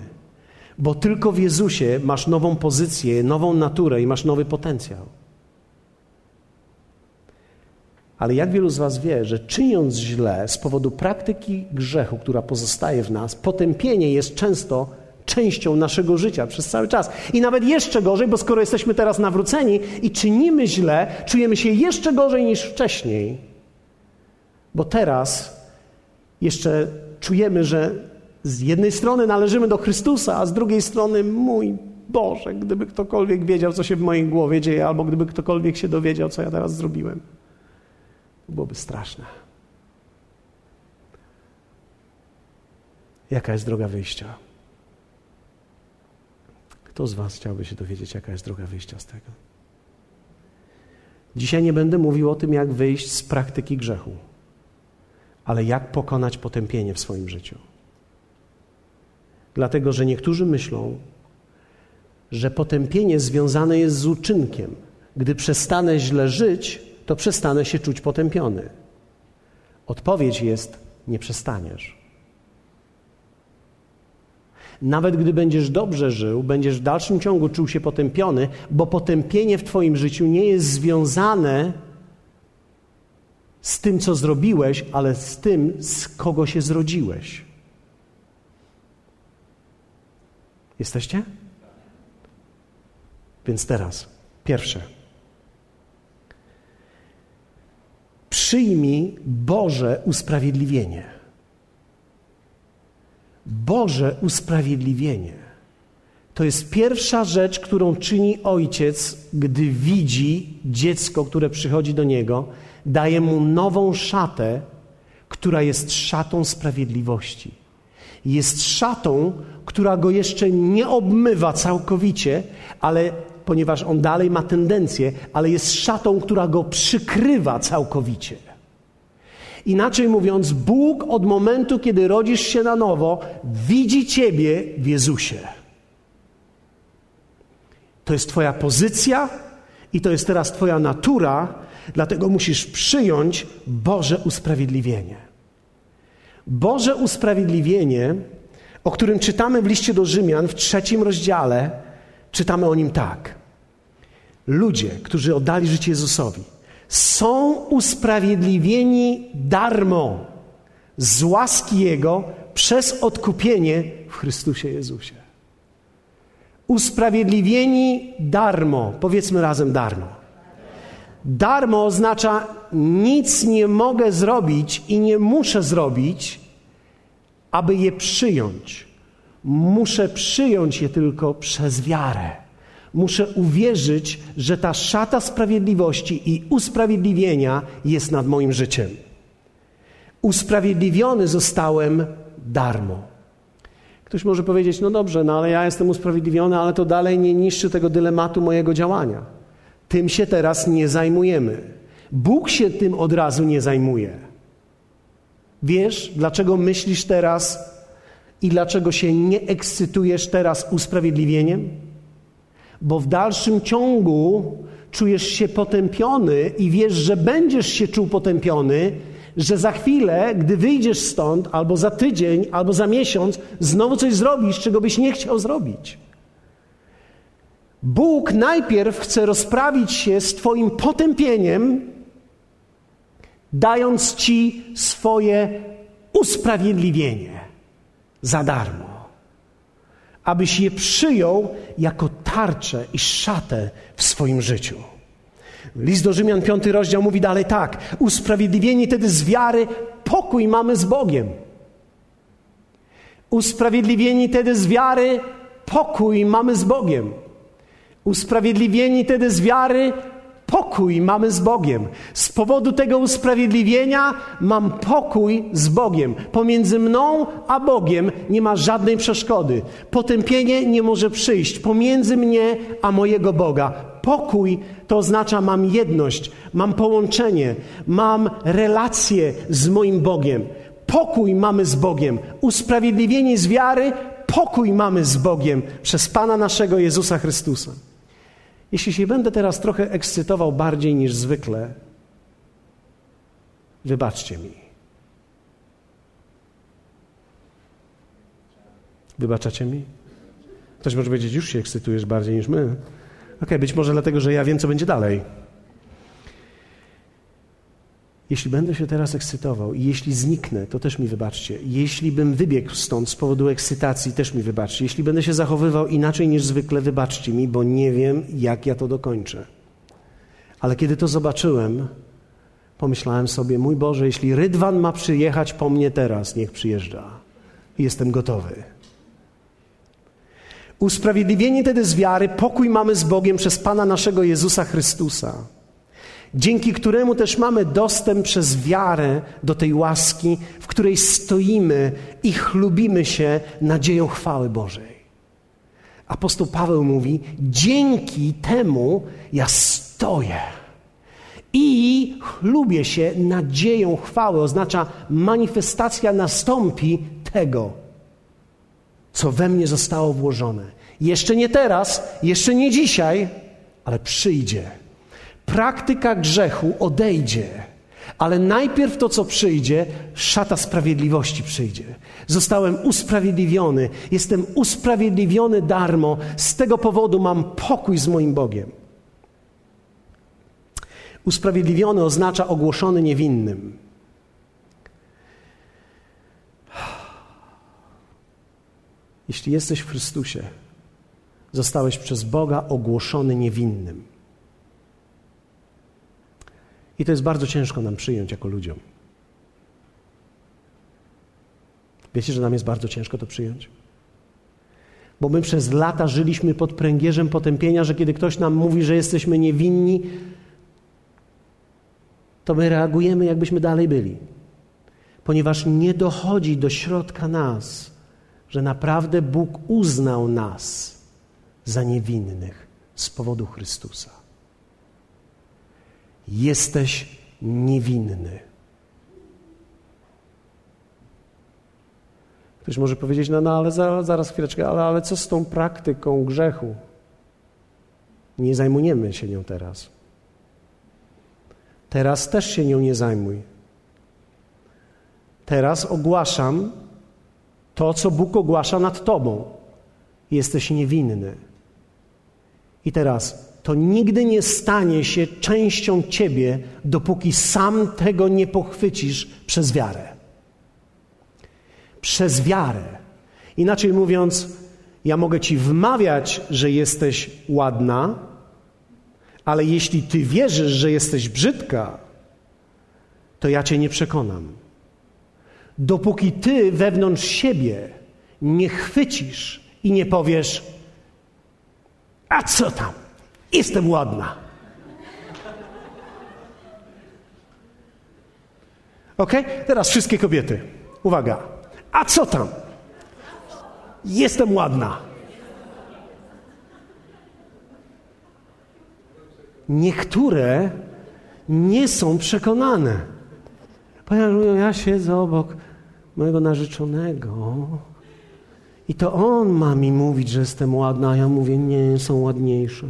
Bo tylko w Jezusie masz nową pozycję, nową naturę i masz nowy potencjał. Ale jak wielu z Was wie, że czyniąc źle z powodu praktyki grzechu, która pozostaje w nas, potępienie jest często częścią naszego życia przez cały czas. I nawet jeszcze gorzej, bo skoro jesteśmy teraz nawróceni i czynimy źle, czujemy się jeszcze gorzej niż wcześniej. Bo teraz jeszcze czujemy, że z jednej strony należymy do Chrystusa, a z drugiej strony mój Boże, gdyby ktokolwiek wiedział, co się w mojej głowie dzieje, albo gdyby ktokolwiek się dowiedział, co ja teraz zrobiłem. To byłoby straszne. Jaka jest droga wyjścia? Kto z Was chciałby się dowiedzieć, jaka jest droga wyjścia z tego? Dzisiaj nie będę mówił o tym, jak wyjść z praktyki grzechu, ale jak pokonać potępienie w swoim życiu. Dlatego, że niektórzy myślą, że potępienie związane jest z uczynkiem. Gdy przestanę źle żyć, to przestanę się czuć potępiony. Odpowiedź jest: nie przestaniesz. Nawet gdy będziesz dobrze żył, będziesz w dalszym ciągu czuł się potępiony, bo potępienie w Twoim życiu nie jest związane z tym, co zrobiłeś, ale z tym, z kogo się zrodziłeś. Jesteście? Więc teraz, pierwsze. Przyjmij Boże usprawiedliwienie. Boże usprawiedliwienie. To jest pierwsza rzecz, którą czyni ojciec, gdy widzi dziecko, które przychodzi do niego, daje mu nową szatę, która jest szatą sprawiedliwości. Jest szatą, która go jeszcze nie obmywa całkowicie, ale ponieważ on dalej ma tendencję, ale jest szatą, która go przykrywa całkowicie. Inaczej mówiąc, Bóg od momentu, kiedy rodzisz się na nowo, widzi Ciebie w Jezusie. To jest Twoja pozycja i to jest teraz Twoja natura, dlatego musisz przyjąć Boże usprawiedliwienie. Boże usprawiedliwienie, o którym czytamy w liście do Rzymian w trzecim rozdziale, czytamy o nim tak. Ludzie, którzy oddali życie Jezusowi, są usprawiedliwieni darmo z łaski Jego przez odkupienie w Chrystusie Jezusie. Usprawiedliwieni darmo, powiedzmy razem darmo. Darmo oznacza nic nie mogę zrobić i nie muszę zrobić, aby je przyjąć. Muszę przyjąć je tylko przez wiarę. Muszę uwierzyć, że ta szata sprawiedliwości i usprawiedliwienia jest nad moim życiem. Usprawiedliwiony zostałem darmo. Ktoś może powiedzieć, no dobrze, no ale ja jestem usprawiedliwiony, ale to dalej nie niszczy tego dylematu mojego działania. Tym się teraz nie zajmujemy. Bóg się tym od razu nie zajmuje. Wiesz, dlaczego myślisz teraz i dlaczego się nie ekscytujesz teraz usprawiedliwieniem? Bo w dalszym ciągu czujesz się potępiony i wiesz, że będziesz się czuł potępiony, że za chwilę, gdy wyjdziesz stąd, albo za tydzień, albo za miesiąc, znowu coś zrobisz, czego byś nie chciał zrobić. Bóg najpierw chce rozprawić się z Twoim potępieniem, dając Ci swoje usprawiedliwienie za darmo abyś je przyjął jako tarczę i szatę w swoim życiu. List do Rzymian, piąty rozdział mówi dalej tak. Usprawiedliwieni tedy z wiary pokój mamy z Bogiem. Usprawiedliwieni tedy z wiary pokój mamy z Bogiem. Usprawiedliwieni tedy z wiary Pokój mamy z Bogiem. Z powodu tego usprawiedliwienia mam pokój z Bogiem. Pomiędzy mną a Bogiem nie ma żadnej przeszkody. Potępienie nie może przyjść pomiędzy mnie a mojego Boga. Pokój to oznacza mam jedność, mam połączenie, mam relację z moim Bogiem. Pokój mamy z Bogiem. Usprawiedliwieni z wiary, pokój mamy z Bogiem przez Pana naszego Jezusa Chrystusa. Jeśli się będę teraz trochę ekscytował bardziej niż zwykle, wybaczcie mi. Wybaczacie mi? Ktoś może powiedzieć, już się ekscytujesz bardziej niż my. Okej, okay, być może dlatego, że ja wiem, co będzie dalej. Jeśli będę się teraz ekscytował i jeśli zniknę, to też mi wybaczcie. Jeśli bym wybiegł stąd z powodu ekscytacji, też mi wybaczcie. Jeśli będę się zachowywał inaczej niż zwykle, wybaczcie mi, bo nie wiem, jak ja to dokończę. Ale kiedy to zobaczyłem, pomyślałem sobie, mój Boże, jeśli Rydwan ma przyjechać po mnie teraz, niech przyjeżdża. Jestem gotowy. Usprawiedliwieni tedy z wiary, pokój mamy z Bogiem przez Pana naszego Jezusa Chrystusa dzięki któremu też mamy dostęp przez wiarę do tej łaski, w której stoimy i chlubimy się nadzieją chwały Bożej. Apostoł Paweł mówi: Dzięki temu ja stoję i chlubię się nadzieją chwały. Oznacza, manifestacja nastąpi tego, co we mnie zostało włożone. Jeszcze nie teraz, jeszcze nie dzisiaj, ale przyjdzie praktyka grzechu odejdzie, ale najpierw to, co przyjdzie, szata sprawiedliwości przyjdzie. Zostałem usprawiedliwiony, jestem usprawiedliwiony darmo, z tego powodu mam pokój z moim Bogiem. Usprawiedliwiony oznacza ogłoszony niewinnym. Jeśli jesteś w Chrystusie, zostałeś przez Boga ogłoszony niewinnym. I to jest bardzo ciężko nam przyjąć jako ludziom. Wiecie, że nam jest bardzo ciężko to przyjąć? Bo my przez lata żyliśmy pod pręgierzem potępienia, że kiedy ktoś nam mówi, że jesteśmy niewinni, to my reagujemy, jakbyśmy dalej byli. Ponieważ nie dochodzi do środka nas, że naprawdę Bóg uznał nas za niewinnych z powodu Chrystusa jesteś niewinny. Ktoś może powiedzieć, no, no ale zaraz, chwileczkę, ale, ale co z tą praktyką grzechu? Nie zajmujemy się nią teraz. Teraz też się nią nie zajmuj. Teraz ogłaszam to, co Bóg ogłasza nad tobą. Jesteś niewinny. I teraz to nigdy nie stanie się częścią ciebie, dopóki sam tego nie pochwycisz przez wiarę. Przez wiarę. Inaczej mówiąc, ja mogę ci wmawiać, że jesteś ładna, ale jeśli ty wierzysz, że jesteś brzydka, to ja cię nie przekonam. Dopóki ty wewnątrz siebie nie chwycisz i nie powiesz, a co tam? Jestem ładna. Ok? Teraz wszystkie kobiety. Uwaga. A co tam? Jestem ładna. Niektóre nie są przekonane. Ponieważ ja siedzę obok mojego narzeczonego i to on ma mi mówić, że jestem ładna, a ja mówię, nie, są ładniejsze.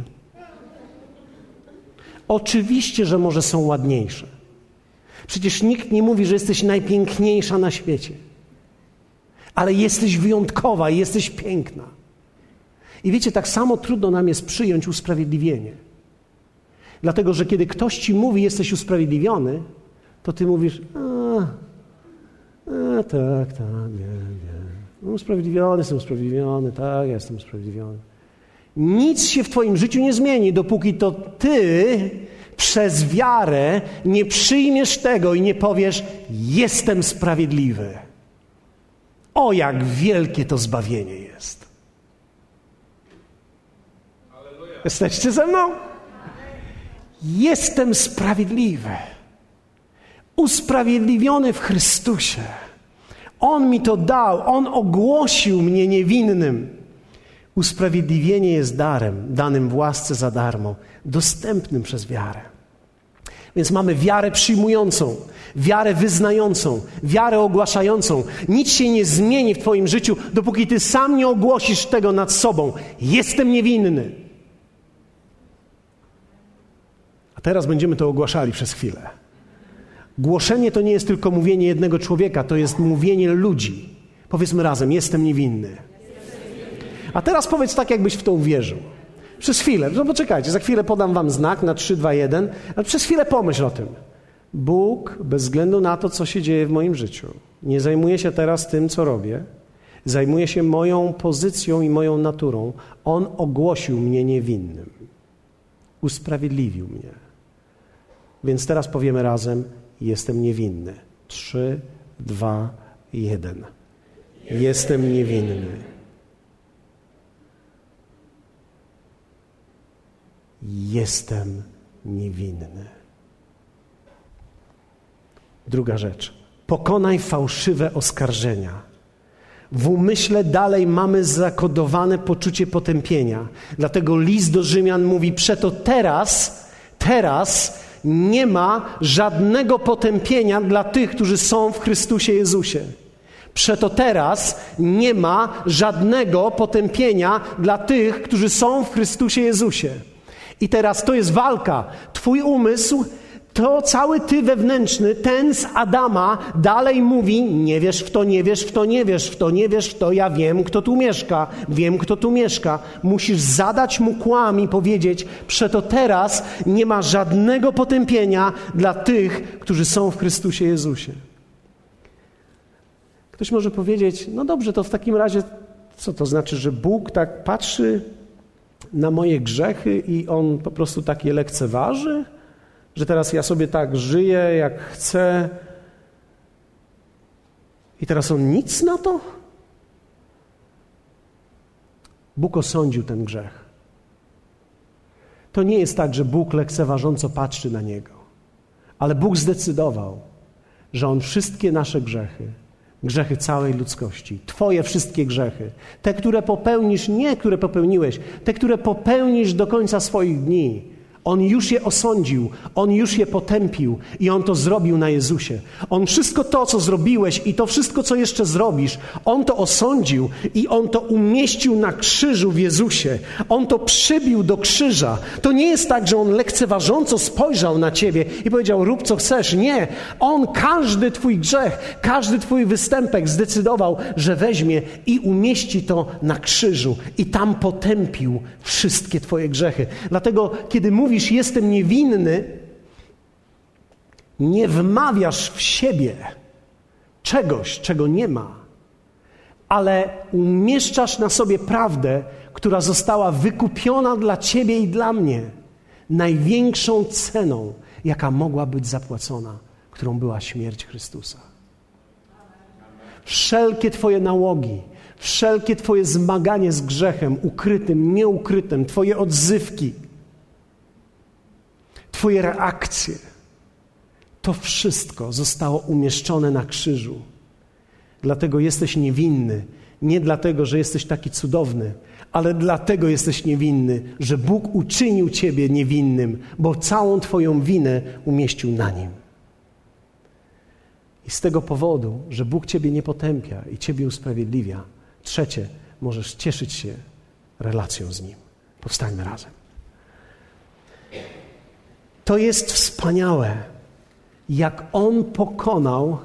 Oczywiście, że może są ładniejsze. Przecież nikt nie mówi, że jesteś najpiękniejsza na świecie. Ale jesteś wyjątkowa i jesteś piękna. I wiecie, tak samo trudno nam jest przyjąć usprawiedliwienie. Dlatego, że kiedy ktoś ci mówi, jesteś usprawiedliwiony, to ty mówisz, a, a tak, tak, nie, nie. No, usprawiedliwiony, jestem usprawiedliwiony, tak, ja jestem usprawiedliwiony. Nic się w Twoim życiu nie zmieni, dopóki to Ty przez wiarę nie przyjmiesz tego i nie powiesz: Jestem sprawiedliwy. O, jak wielkie to zbawienie jest. Jesteście ze mną? Jestem sprawiedliwy. Usprawiedliwiony w Chrystusie. On mi to dał, On ogłosił mnie niewinnym. Usprawiedliwienie jest darem, danym w łasce za darmo, dostępnym przez wiarę. Więc mamy wiarę przyjmującą, wiarę wyznającą, wiarę ogłaszającą. Nic się nie zmieni w Twoim życiu, dopóki Ty sam nie ogłosisz tego nad sobą. Jestem niewinny. A teraz będziemy to ogłaszali przez chwilę. Głoszenie to nie jest tylko mówienie jednego człowieka, to jest mówienie ludzi. Powiedzmy razem: Jestem niewinny. A teraz powiedz tak, jakbyś w to uwierzył. Przez chwilę, no poczekajcie, za chwilę podam wam znak na 3, 2, 1, ale przez chwilę pomyśl o tym. Bóg, bez względu na to, co się dzieje w moim życiu, nie zajmuje się teraz tym, co robię, zajmuje się moją pozycją i moją naturą. On ogłosił mnie niewinnym. Usprawiedliwił mnie. Więc teraz powiemy razem: Jestem niewinny. Trzy, dwa, jeden. Jestem niewinny. Jestem niewinny. Druga rzecz. Pokonaj fałszywe oskarżenia. W umyśle dalej mamy zakodowane poczucie potępienia. Dlatego list do Rzymian mówi: Przeto teraz, teraz nie ma żadnego potępienia dla tych, którzy są w Chrystusie Jezusie. Przeto teraz nie ma żadnego potępienia dla tych, którzy są w Chrystusie Jezusie. I teraz to jest walka. Twój umysł, to cały ty wewnętrzny, ten z Adama, dalej mówi: Nie wiesz w to, nie wiesz w to, nie wiesz w to, nie wiesz w to. Ja wiem, kto tu mieszka, wiem, kto tu mieszka. Musisz zadać mu kłam i powiedzieć: Przeto teraz nie ma żadnego potępienia dla tych, którzy są w Chrystusie Jezusie. Ktoś może powiedzieć: No dobrze, to w takim razie, co to znaczy, że Bóg tak patrzy na moje grzechy i on po prostu tak je lekceważy? Że teraz ja sobie tak żyję, jak chcę i teraz on nic na to? Bóg osądził ten grzech. To nie jest tak, że Bóg lekceważąco patrzy na niego, ale Bóg zdecydował, że on wszystkie nasze grzechy Grzechy całej ludzkości, Twoje wszystkie grzechy, te, które popełnisz, nie które popełniłeś, te, które popełnisz do końca swoich dni, on już je osądził, On już je potępił i On to zrobił na Jezusie. On wszystko to, co zrobiłeś i to wszystko, co jeszcze zrobisz, On to osądził i On to umieścił na krzyżu w Jezusie. On to przybił do krzyża. To nie jest tak, że On lekceważąco spojrzał na Ciebie i powiedział rób co chcesz. Nie. On każdy Twój grzech, każdy Twój występek zdecydował, że weźmie i umieści to na krzyżu i tam potępił wszystkie Twoje grzechy. Dlatego, kiedy mówi mówisz, jestem niewinny, nie wmawiasz w siebie czegoś, czego nie ma, ale umieszczasz na sobie prawdę, która została wykupiona dla ciebie i dla mnie największą ceną, jaka mogła być zapłacona, którą była śmierć Chrystusa. Wszelkie Twoje nałogi, wszelkie Twoje zmaganie z grzechem, ukrytym, nieukrytym, Twoje odzywki, Twoje reakcje, to wszystko zostało umieszczone na krzyżu. Dlatego jesteś niewinny. Nie dlatego, że jesteś taki cudowny, ale dlatego jesteś niewinny, że Bóg uczynił Ciebie niewinnym, bo całą Twoją winę umieścił na nim. I z tego powodu, że Bóg Ciebie nie potępia i Ciebie usprawiedliwia, trzecie, możesz cieszyć się relacją z Nim. Powstańmy razem. To jest wspaniałe, jak On pokonał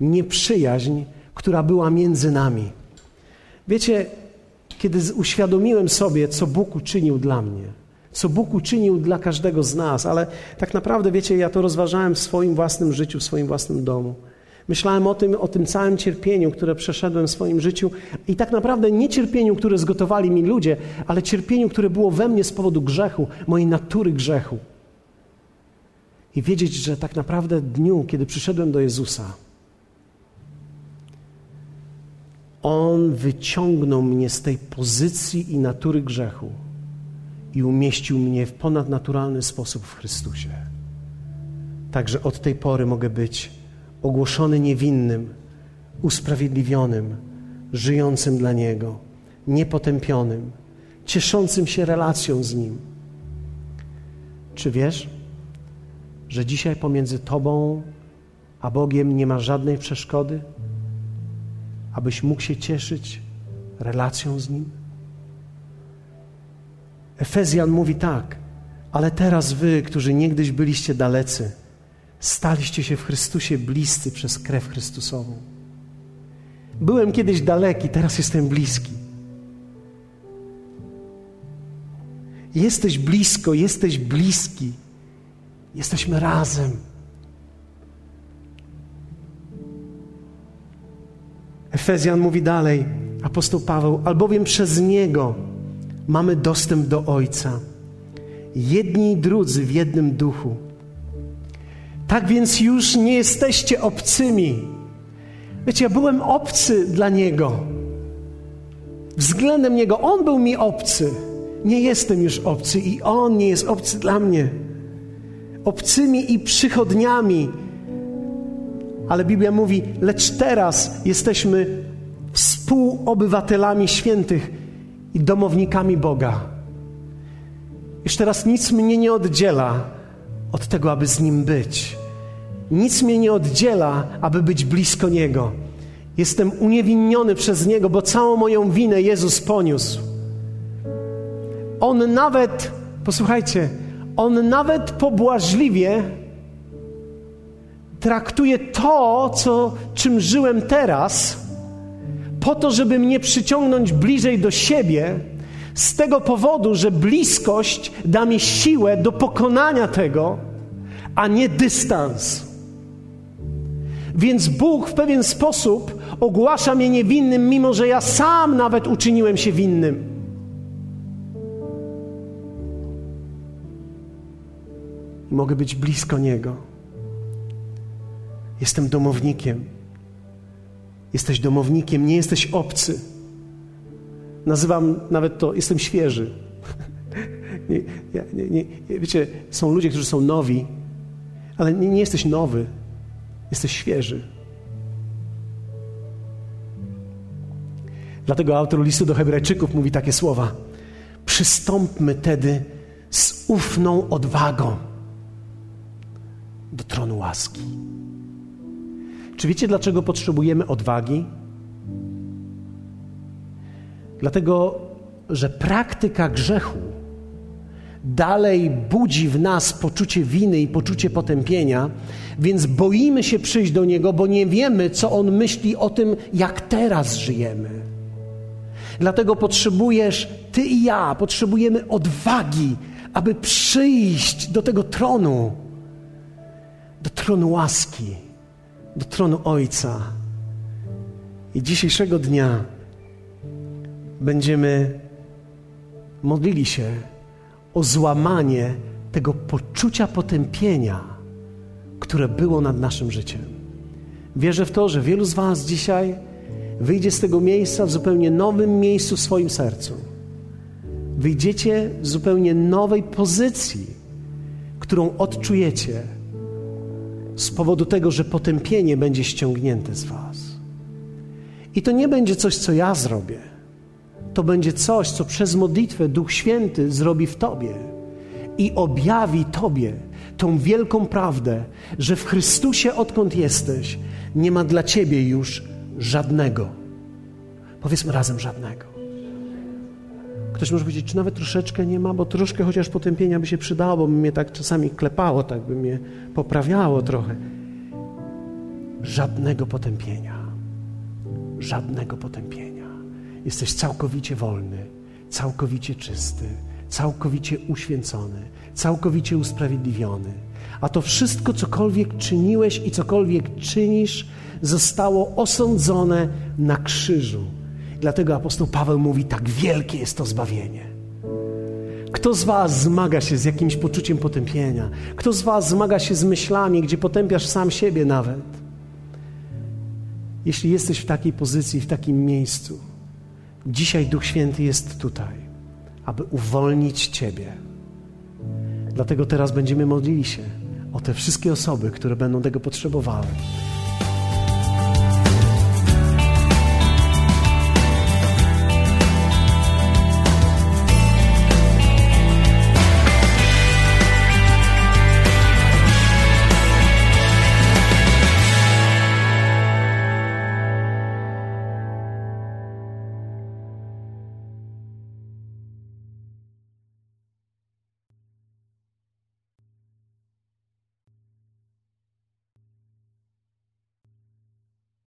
nieprzyjaźń, która była między nami. Wiecie, kiedy uświadomiłem sobie, co Bóg uczynił dla mnie, co Bóg uczynił dla każdego z nas, ale tak naprawdę, wiecie, ja to rozważałem w swoim własnym życiu, w swoim własnym domu. Myślałem o tym, o tym całym cierpieniu, które przeszedłem w swoim życiu i tak naprawdę nie cierpieniu, które zgotowali mi ludzie, ale cierpieniu, które było we mnie z powodu grzechu, mojej natury grzechu i wiedzieć, że tak naprawdę dniu, kiedy przyszedłem do Jezusa, On wyciągnął mnie z tej pozycji i natury grzechu i umieścił mnie w ponadnaturalny sposób w Chrystusie. Także od tej pory mogę być ogłoszony niewinnym, usprawiedliwionym, żyjącym dla Niego, niepotępionym, cieszącym się relacją z Nim. Czy wiesz, że dzisiaj pomiędzy Tobą a Bogiem nie ma żadnej przeszkody, abyś mógł się cieszyć relacją z Nim? Efezjan mówi tak, ale teraz wy, którzy niegdyś byliście dalecy, staliście się w Chrystusie bliscy przez krew Chrystusową. Byłem kiedyś daleki, teraz jestem bliski. Jesteś blisko, jesteś bliski. Jesteśmy razem. Efezjan mówi dalej, apostoł Paweł, albowiem przez Niego mamy dostęp do Ojca. Jedni i drudzy w jednym duchu. Tak więc już nie jesteście obcymi. Wiecie, ja byłem obcy dla Niego. Względem Niego. On był mi obcy. Nie jestem już obcy i On nie jest obcy dla mnie. Obcymi i przychodniami. Ale Biblia mówi, lecz teraz jesteśmy współobywatelami świętych i domownikami Boga. Już teraz nic mnie nie oddziela od tego, aby z Nim być. Nic mnie nie oddziela, aby być blisko Niego. Jestem uniewinniony przez Niego, bo całą moją winę Jezus poniósł. On nawet, posłuchajcie, On nawet pobłażliwie traktuje to, co, czym żyłem teraz, po to, żeby mnie przyciągnąć bliżej do siebie, z tego powodu, że bliskość da mi siłę do pokonania tego, a nie dystans. Więc Bóg w pewien sposób ogłasza mnie niewinnym, mimo że ja sam nawet uczyniłem się winnym. Mogę być blisko Niego. Jestem domownikiem. Jesteś domownikiem, nie jesteś obcy. Nazywam nawet to, jestem świeży. <laughs> nie, nie, nie, wiecie, są ludzie, którzy są nowi, ale nie, nie jesteś nowy, jesteś świeży. Dlatego autor listu do Hebrajczyków mówi takie słowa: Przystąpmy tedy z ufną odwagą do tronu łaski. Czy wiecie, dlaczego potrzebujemy odwagi? Dlatego, że praktyka grzechu dalej budzi w nas poczucie winy i poczucie potępienia, więc boimy się przyjść do Niego, bo nie wiemy, co On myśli o tym, jak teraz żyjemy. Dlatego potrzebujesz, Ty i ja, potrzebujemy odwagi, aby przyjść do tego tronu, do tronu łaski, do tronu Ojca. I dzisiejszego dnia będziemy modlili się o złamanie tego poczucia potępienia, które było nad naszym życiem. Wierzę w to, że wielu z Was dzisiaj wyjdzie z tego miejsca w zupełnie nowym miejscu w swoim sercu. Wyjdziecie w zupełnie nowej pozycji, którą odczujecie z powodu tego, że potępienie będzie ściągnięte z Was. I to nie będzie coś, co ja zrobię to będzie coś, co przez modlitwę Duch Święty zrobi w Tobie i objawi Tobie tą wielką prawdę, że w Chrystusie, odkąd jesteś, nie ma dla Ciebie już żadnego. Powiedzmy razem żadnego. Ktoś może powiedzieć, czy nawet troszeczkę nie ma, bo troszkę chociaż potępienia by się przydało, bo by mnie tak czasami klepało, tak by mnie poprawiało trochę. Żadnego potępienia. Żadnego potępienia. Jesteś całkowicie wolny, całkowicie czysty, całkowicie uświęcony, całkowicie usprawiedliwiony. A to wszystko, cokolwiek czyniłeś i cokolwiek czynisz, zostało osądzone na krzyżu. Dlatego apostoł Paweł mówi: tak wielkie jest to zbawienie. Kto z Was zmaga się z jakimś poczuciem potępienia? Kto z Was zmaga się z myślami, gdzie potępiasz sam siebie nawet? Jeśli jesteś w takiej pozycji, w takim miejscu, Dzisiaj Duch Święty jest tutaj, aby uwolnić Ciebie. Dlatego teraz będziemy modlili się o te wszystkie osoby, które będą tego potrzebowały.